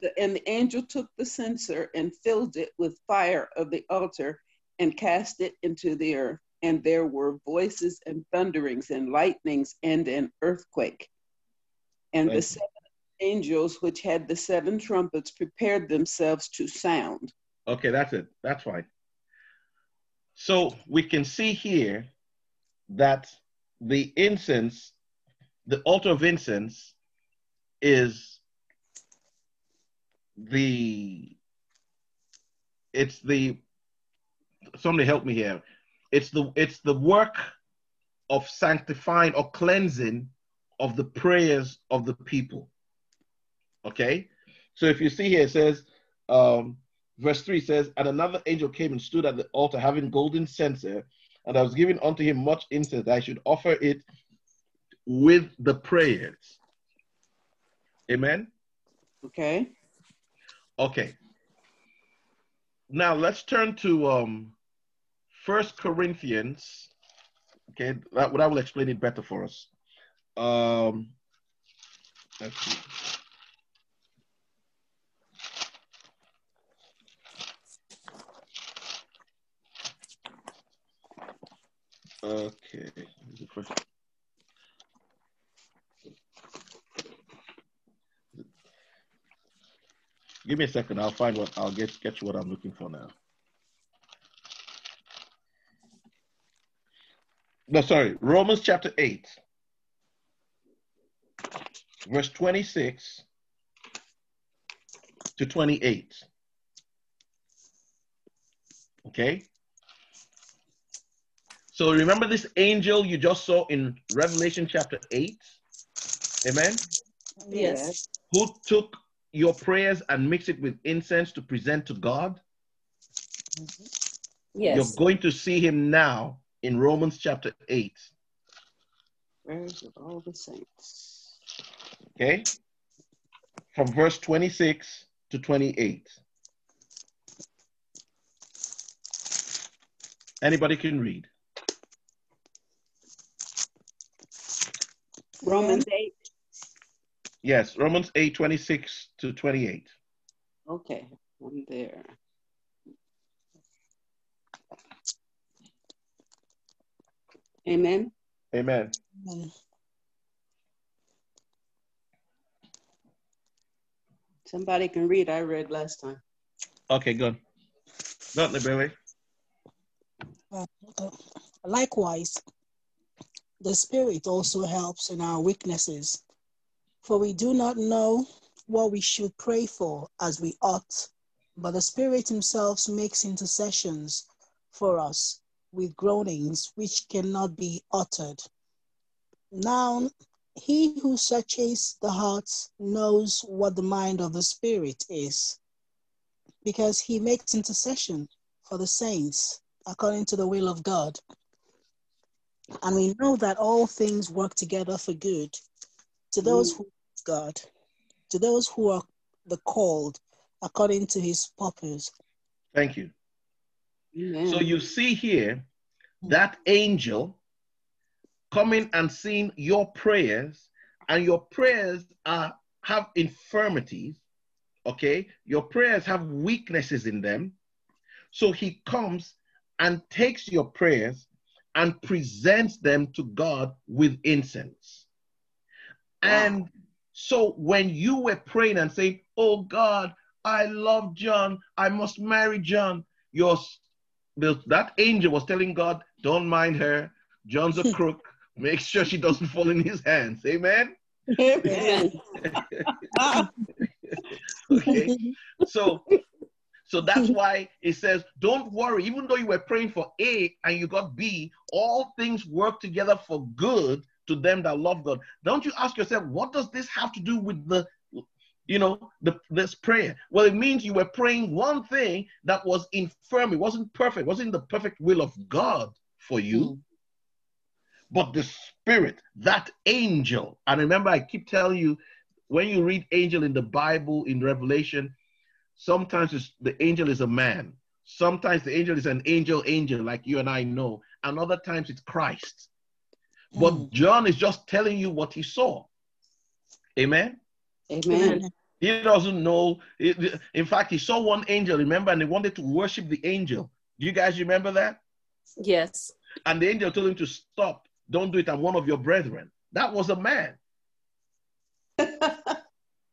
the, and the angel took the censer and filled it with fire of the altar and cast it into the earth. And there were voices and thunderings and lightnings and an earthquake. And the seven angels which had the seven trumpets prepared themselves to sound. Okay, that's it. That's fine. So we can see here that the incense, the altar of incense, is the it's the somebody help me here. It's the it's the work of sanctifying or cleansing of the prayers of the people. Okay? So if you see here, it says, um, verse 3 says, And another angel came and stood at the altar having golden censer, and I was given unto him much incense, that I should offer it with the prayers. Amen? Okay. Okay. Now let's turn to um First Corinthians. Okay, that, would that will explain it better for us. Um, let's. Okay. Give me a second. I'll find what I'll get you what I'm looking for now. No, sorry, Romans chapter 8, verse 26 to 28. Okay? So remember this angel you just saw in Revelation chapter 8? Amen? Yes. Who took your prayers and mixed it with incense to present to God? Yes. You're going to see him now in Romans chapter 8. Prayers of all the saints. Okay? From verse 26 to 28. Anybody can read. Romans 8. Yes, Romans 8, 26 to 28. Okay, one there. Amen. Amen. Amen. Somebody can read. I read last time. Okay, good. Not the baby. Uh, uh, Likewise, the Spirit also helps in our weaknesses, for we do not know what we should pray for as we ought, but the Spirit Himself makes intercessions for us with groanings which cannot be uttered. Now, He who searches the hearts knows what the mind of the Spirit is, because He makes intercession for the saints according to the will of God. And we know that all things work together for good to those who love God, to those who are the called according to his purpose. Thank you. Amen. So you see here that angel coming and seeing your prayers, and your prayers are have infirmities. Okay, your prayers have weaknesses in them. So he comes and takes your prayers and presents them to God with incense. And so when you were praying and saying, Oh God, I love John, I must marry John, your that angel was telling God, Don't mind her. John's a <laughs> crook. Make sure she doesn't fall in his hands. Amen. Amen. <laughs> Okay. So so that's why it says, don't worry, even though you were praying for A and you got B, all things work together for good to them that love God. Don't you ask yourself, what does this have to do with the, you know, the, this prayer? Well, it means you were praying one thing that was infirm, it wasn't perfect, wasn't the perfect will of God for you. Mm. But the spirit, that angel, and remember, I keep telling you, when you read angel in the Bible in Revelation, Sometimes the angel is a man. Sometimes the angel is an angel, angel, like you and I know. And other times it's Christ. But Mm. John is just telling you what he saw. Amen. Amen. He doesn't know. In fact, he saw one angel, remember, and he wanted to worship the angel. Do you guys remember that? Yes. And the angel told him to stop. Don't do it. I'm one of your brethren. That was a man. <laughs>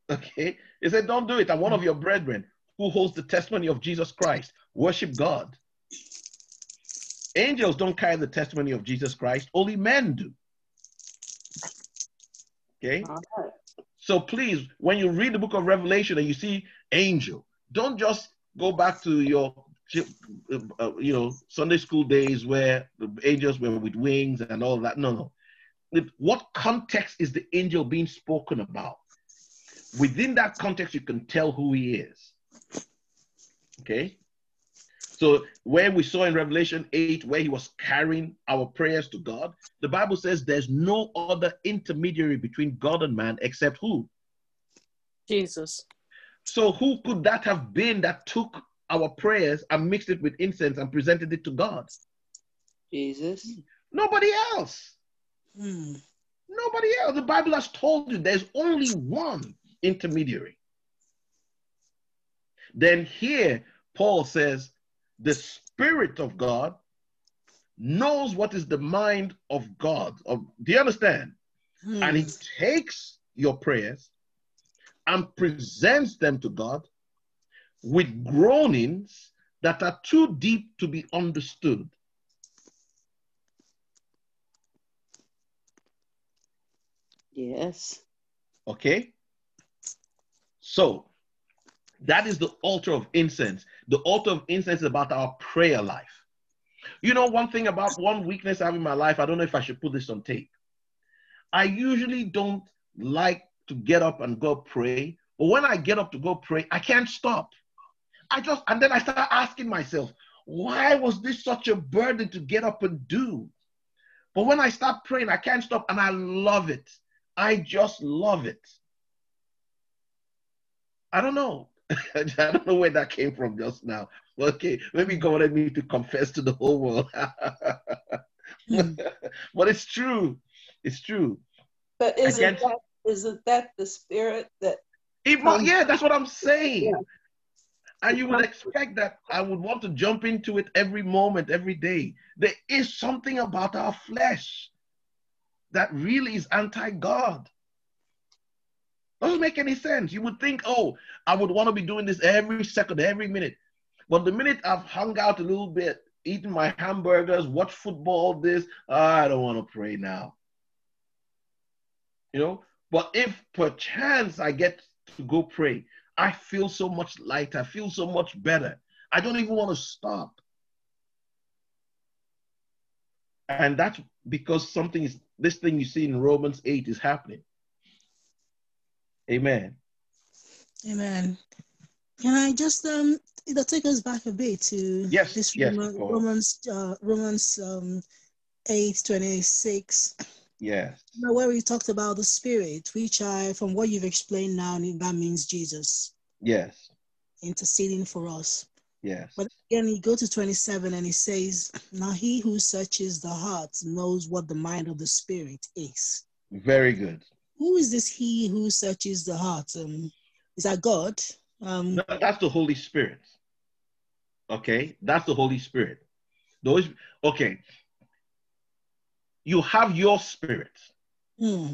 Okay. He said, Don't do it. I'm one of your brethren who holds the testimony of Jesus Christ. Worship God. Angels don't carry the testimony of Jesus Christ, only men do. Okay. So please, when you read the book of Revelation and you see angel, don't just go back to your uh, you know Sunday school days where the angels were with wings and all that. No, no. What context is the angel being spoken about? Within that context, you can tell who he is. Okay. So where we saw in Revelation 8, where he was carrying our prayers to God, the Bible says there's no other intermediary between God and man except who? Jesus. So who could that have been that took our prayers and mixed it with incense and presented it to God? Jesus. Nobody else. Hmm. Nobody else. The Bible has told you there's only one intermediary. Then here, Paul says, the Spirit of God knows what is the mind of God. Of, do you understand? Hmm. And he takes your prayers and presents them to God with groanings that are too deep to be understood. Yes. Okay? So, that is the altar of incense. The altar of incense is about our prayer life. You know, one thing about one weakness I have in my life, I don't know if I should put this on tape. I usually don't like to get up and go pray, but when I get up to go pray, I can't stop. I just, and then I start asking myself, why was this such a burden to get up and do? But when I start praying, I can't stop and I love it. I just love it. I don't know. <laughs> I don't know where that came from just now. Okay, maybe God wanted me to confess to the whole world. <laughs> mm. but it's true. It's true. But isn't that, isn't that the spirit that? It, yeah, that's what I'm saying. Yeah. And you would expect that I would want to jump into it every moment, every day. There is something about our flesh that really is anti God. Doesn't make any sense. You would think, oh, I would want to be doing this every second, every minute. But the minute I've hung out a little bit, eating my hamburgers, watch football, this, I don't want to pray now. You know, but if perchance I get to go pray, I feel so much lighter. I feel so much better. I don't even want to stop. And that's because something is, this thing you see in Romans 8 is happening. Amen. Amen. Can I just um it'll take us back a bit to yes, this yes, Romans uh, Romans um eight twenty six. Yes. Now where we talked about the spirit, which I from what you've explained now, that means Jesus. Yes. Interceding for us. Yes. But again, you go to 27 and he says, Now he who searches the heart knows what the mind of the spirit is. Very good who is this he who searches the heart? Um, is that God? Um, no, that's the Holy Spirit. Okay, that's the Holy Spirit. Those okay. You have your spirit. Hmm.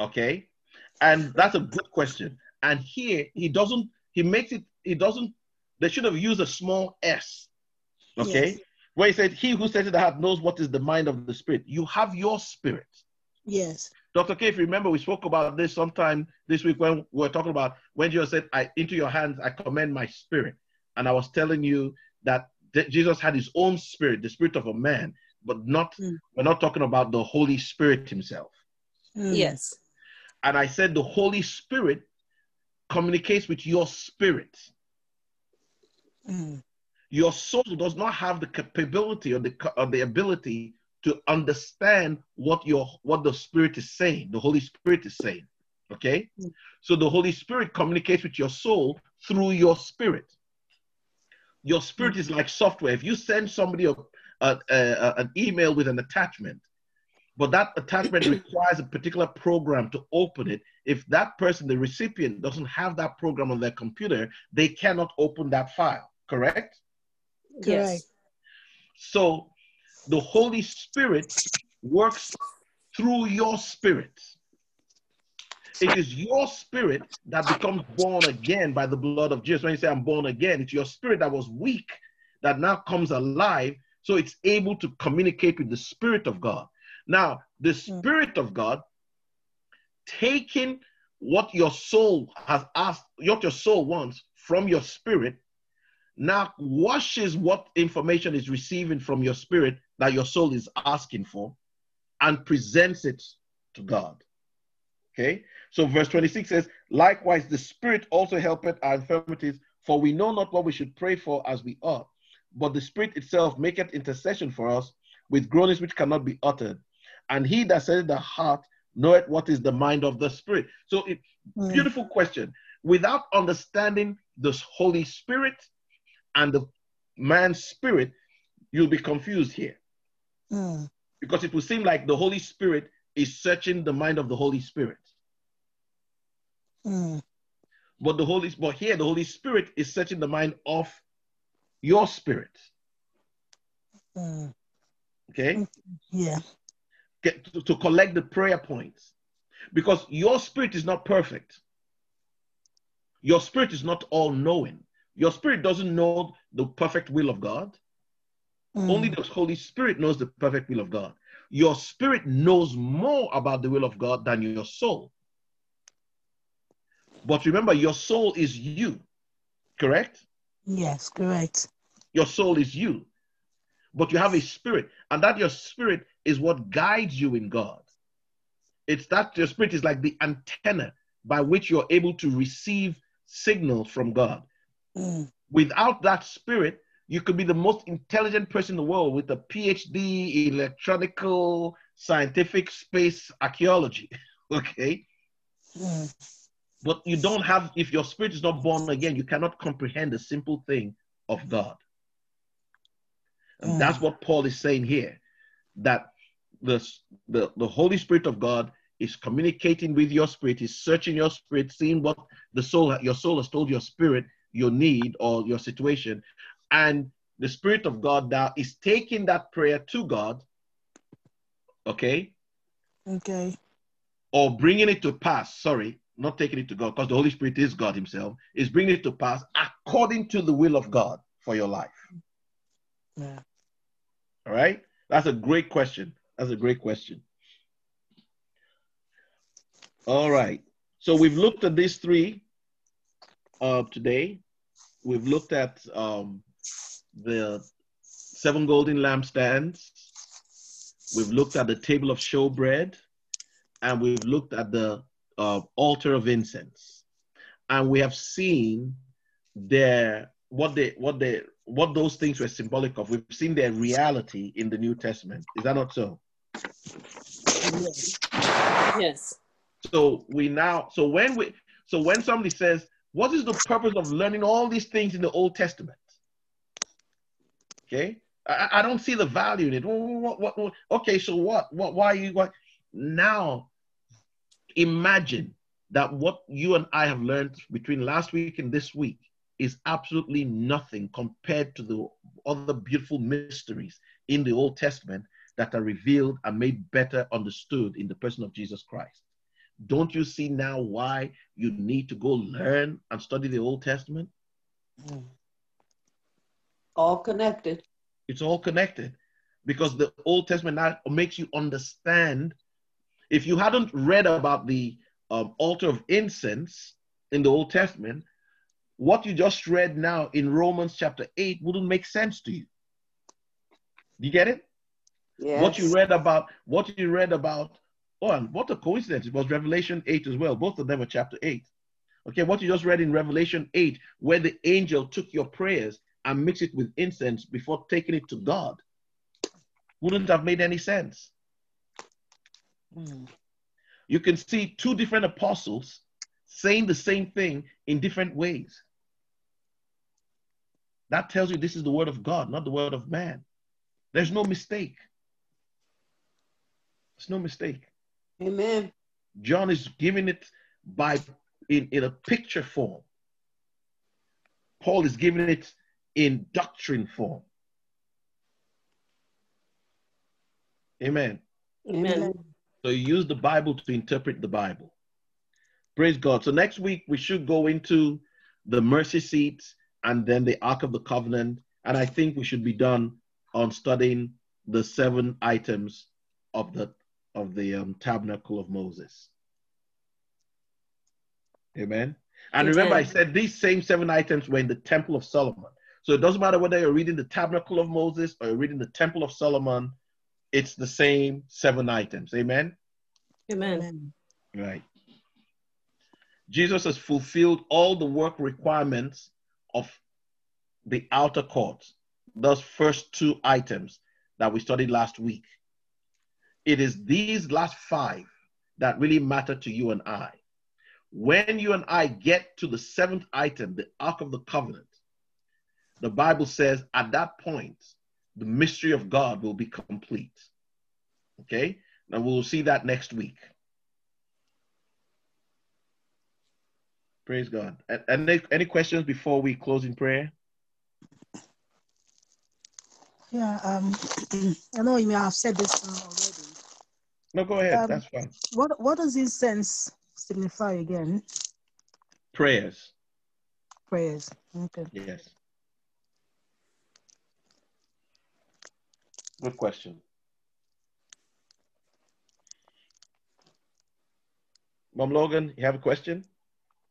Okay, and that's a good question. And here he doesn't. He makes it. He doesn't. They should have used a small s. Okay, yes. where he said, "He who searches the heart knows what is the mind of the spirit." You have your spirit. Yes. Dr. K, if you remember, we spoke about this sometime this week when we were talking about when Jesus said, I, Into your hands I commend my spirit. And I was telling you that Jesus had his own spirit, the spirit of a man, but not, mm. we're not talking about the Holy Spirit himself. Mm. Yes. And I said the Holy Spirit communicates with your spirit. Mm. Your soul does not have the capability or the, or the ability to understand what your what the spirit is saying the holy spirit is saying okay mm. so the holy spirit communicates with your soul through your spirit your spirit mm. is like software if you send somebody a, a, a, an email with an attachment but that attachment <clears throat> requires a particular program to open it if that person the recipient doesn't have that program on their computer they cannot open that file correct yes so the Holy Spirit works through your spirit. It is your spirit that becomes born again by the blood of Jesus. When you say, I'm born again, it's your spirit that was weak that now comes alive. So it's able to communicate with the Spirit of God. Now, the hmm. Spirit of God taking what your soul has asked, what your soul wants from your spirit, now washes what information is receiving from your spirit that your soul is asking for and presents it to God. Okay? So verse 26 says, Likewise, the Spirit also helpeth our infirmities, for we know not what we should pray for as we ought. But the Spirit itself maketh intercession for us with groanings which cannot be uttered. And he that said the heart knoweth what is the mind of the Spirit. So, it, mm. beautiful question. Without understanding the Holy Spirit and the man's spirit, you'll be confused here. Mm. Because it will seem like the Holy Spirit is searching the mind of the Holy Spirit. Mm. But the Holy but here the Holy Spirit is searching the mind of your spirit. Mm. Okay? Yeah. Get to, to collect the prayer points. Because your spirit is not perfect. Your spirit is not all knowing. Your spirit doesn't know the perfect will of God. Mm. Only the Holy Spirit knows the perfect will of God. Your spirit knows more about the will of God than your soul. But remember, your soul is you, correct? Yes, correct. Your soul is you. But you have a spirit, and that your spirit is what guides you in God. It's that your spirit is like the antenna by which you're able to receive signals from God. Mm. Without that spirit, you could be the most intelligent person in the world with a PhD electronical scientific space archaeology. <laughs> okay? Mm. But you don't have, if your spirit is not born again, you cannot comprehend the simple thing of God. And Mm. that's what Paul is saying here that the, the, the Holy Spirit of God is communicating with your spirit, is searching your spirit, seeing what the soul, your soul has told your spirit your need or your situation. And the Spirit of God now is taking that prayer to God, okay, Okay. or bringing it to pass. Sorry, not taking it to God, because the Holy Spirit is God Himself, is bringing it to pass according to the will of God for your life. Yeah. All right? That's a great question. That's a great question. All right. So we've looked at these three uh, today. We've looked at um, the seven golden lampstands. We've looked at the table of showbread, and we've looked at the uh, altar of incense, and we have seen their what they what they what those things were symbolic of. We've seen their reality in the New Testament. Is that not so? Yes. So we now so when we so when somebody says, "What is the purpose of learning all these things in the Old Testament?" Okay, I, I don't see the value in it. What, what, what, okay, so what? What? Why you? What? Now, imagine that what you and I have learned between last week and this week is absolutely nothing compared to the other beautiful mysteries in the Old Testament that are revealed and made better understood in the person of Jesus Christ. Don't you see now why you need to go learn and study the Old Testament? Mm. All connected. It's all connected because the Old Testament now makes you understand. If you hadn't read about the um, altar of incense in the Old Testament, what you just read now in Romans chapter 8 wouldn't make sense to you. Do you get it? Yes. What you read about, what you read about, oh, and what a coincidence. It was Revelation 8 as well. Both of them are chapter 8. Okay, what you just read in Revelation 8, where the angel took your prayers and mixed it with incense before taking it to God, wouldn't have made any sense. Mm. You can see two different apostles saying the same thing in different ways. That tells you this is the word of God, not the word of man. There's no mistake. There's no mistake. Amen. John is giving it by in, in a picture form. Paul is giving it in doctrine form. Amen. Amen. So you use the Bible to interpret the Bible. Praise God. So next week we should go into the mercy seat and then the Ark of the Covenant. And I think we should be done on studying the seven items of the of the um, tabernacle of Moses. Amen. And remember, I said these same seven items were in the Temple of Solomon. So it doesn't matter whether you're reading the Tabernacle of Moses or you're reading the Temple of Solomon, it's the same seven items. Amen. Amen. Amen. Right. Jesus has fulfilled all the work requirements of the outer court, those first two items that we studied last week. It is these last five that really matter to you and I. When you and I get to the seventh item, the Ark of the Covenant, the Bible says at that point, the mystery of God will be complete. Okay? Now we'll see that next week. Praise God. And, any, any questions before we close in prayer? Yeah. Um. <clears throat> I know you may have said this already. No, go ahead. Um, That's fine. What What does incense signify again? Prayers. Prayers. Okay. Yes. Good question. Mom Logan, you have a question?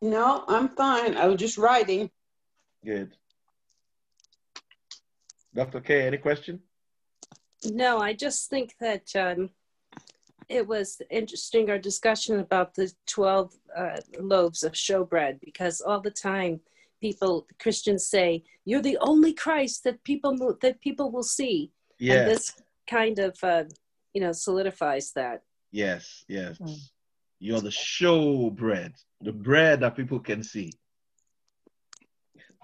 No, I'm fine. I was just writing. Good. Dr. K, any question? No, I just think that um, it was interesting our discussion about the 12 uh, loaves of showbread because all the time people Christians say you're the only Christ that people that people will see. Yeah. And this kind of uh, you know solidifies that. Yes, yes. Mm. You're the show bread, the bread that people can see.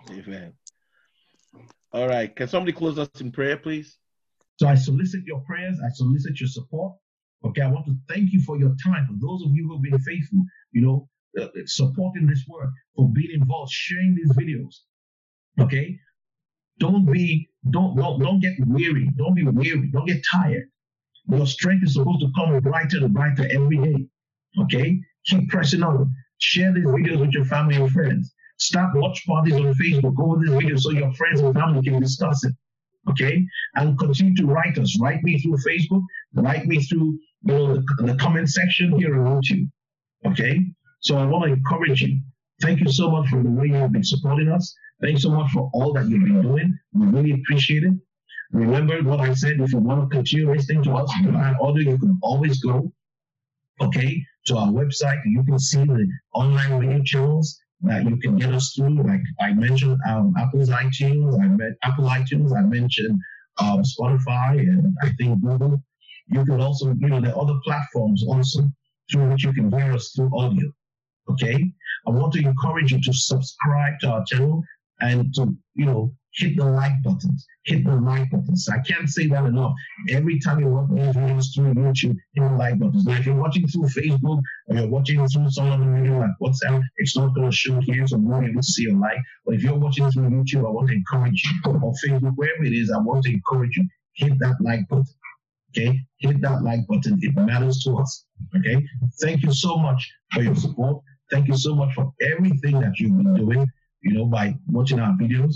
Amen. All right. Can somebody close us in prayer, please? So I solicit your prayers. I solicit your support. Okay. I want to thank you for your time. For those of you who have been faithful, you know, uh, supporting this work, for being involved, sharing these videos. Okay. Don't be, don't, don't, don't get weary. Don't be weary. Don't get tired. Your strength is supposed to come brighter and brighter every day. Okay. Keep pressing on. Share these videos with your family and friends. Start watch parties on Facebook over this video so your friends and family can discuss it. Okay, and continue to write us. Write me through Facebook. Write me through you know the, the comment section here on YouTube. Okay, so I want to encourage you. Thank you so much for the way you've been supporting us. Thanks so much for all that you've been doing. We really appreciate it. Remember what I said. If you want to continue listening to us via audio, you can always go, okay, to our website. You can see the online radio channels that you can get us through. Like I mentioned, um, Apple's iTunes, I met Apple iTunes, I mentioned um, Spotify, and I think Google. You can also, you know, are other platforms also through which you can hear us through audio. Okay, I want to encourage you to subscribe to our channel and to, you know, hit the like buttons. Hit the like buttons. I can't say that enough. Every time you watch these videos through YouTube, hit the like buttons. Now, if you're watching through Facebook or you're watching through some other video like WhatsApp, it's not going to show here, so you won't to see a like. But if you're watching through YouTube, I want to encourage you, or Facebook, wherever it is, I want to encourage you, hit that like button. Okay, hit that like button. It matters to us. Okay, thank you so much for your support. Thank you so much for everything that you've been doing you know, by watching our videos.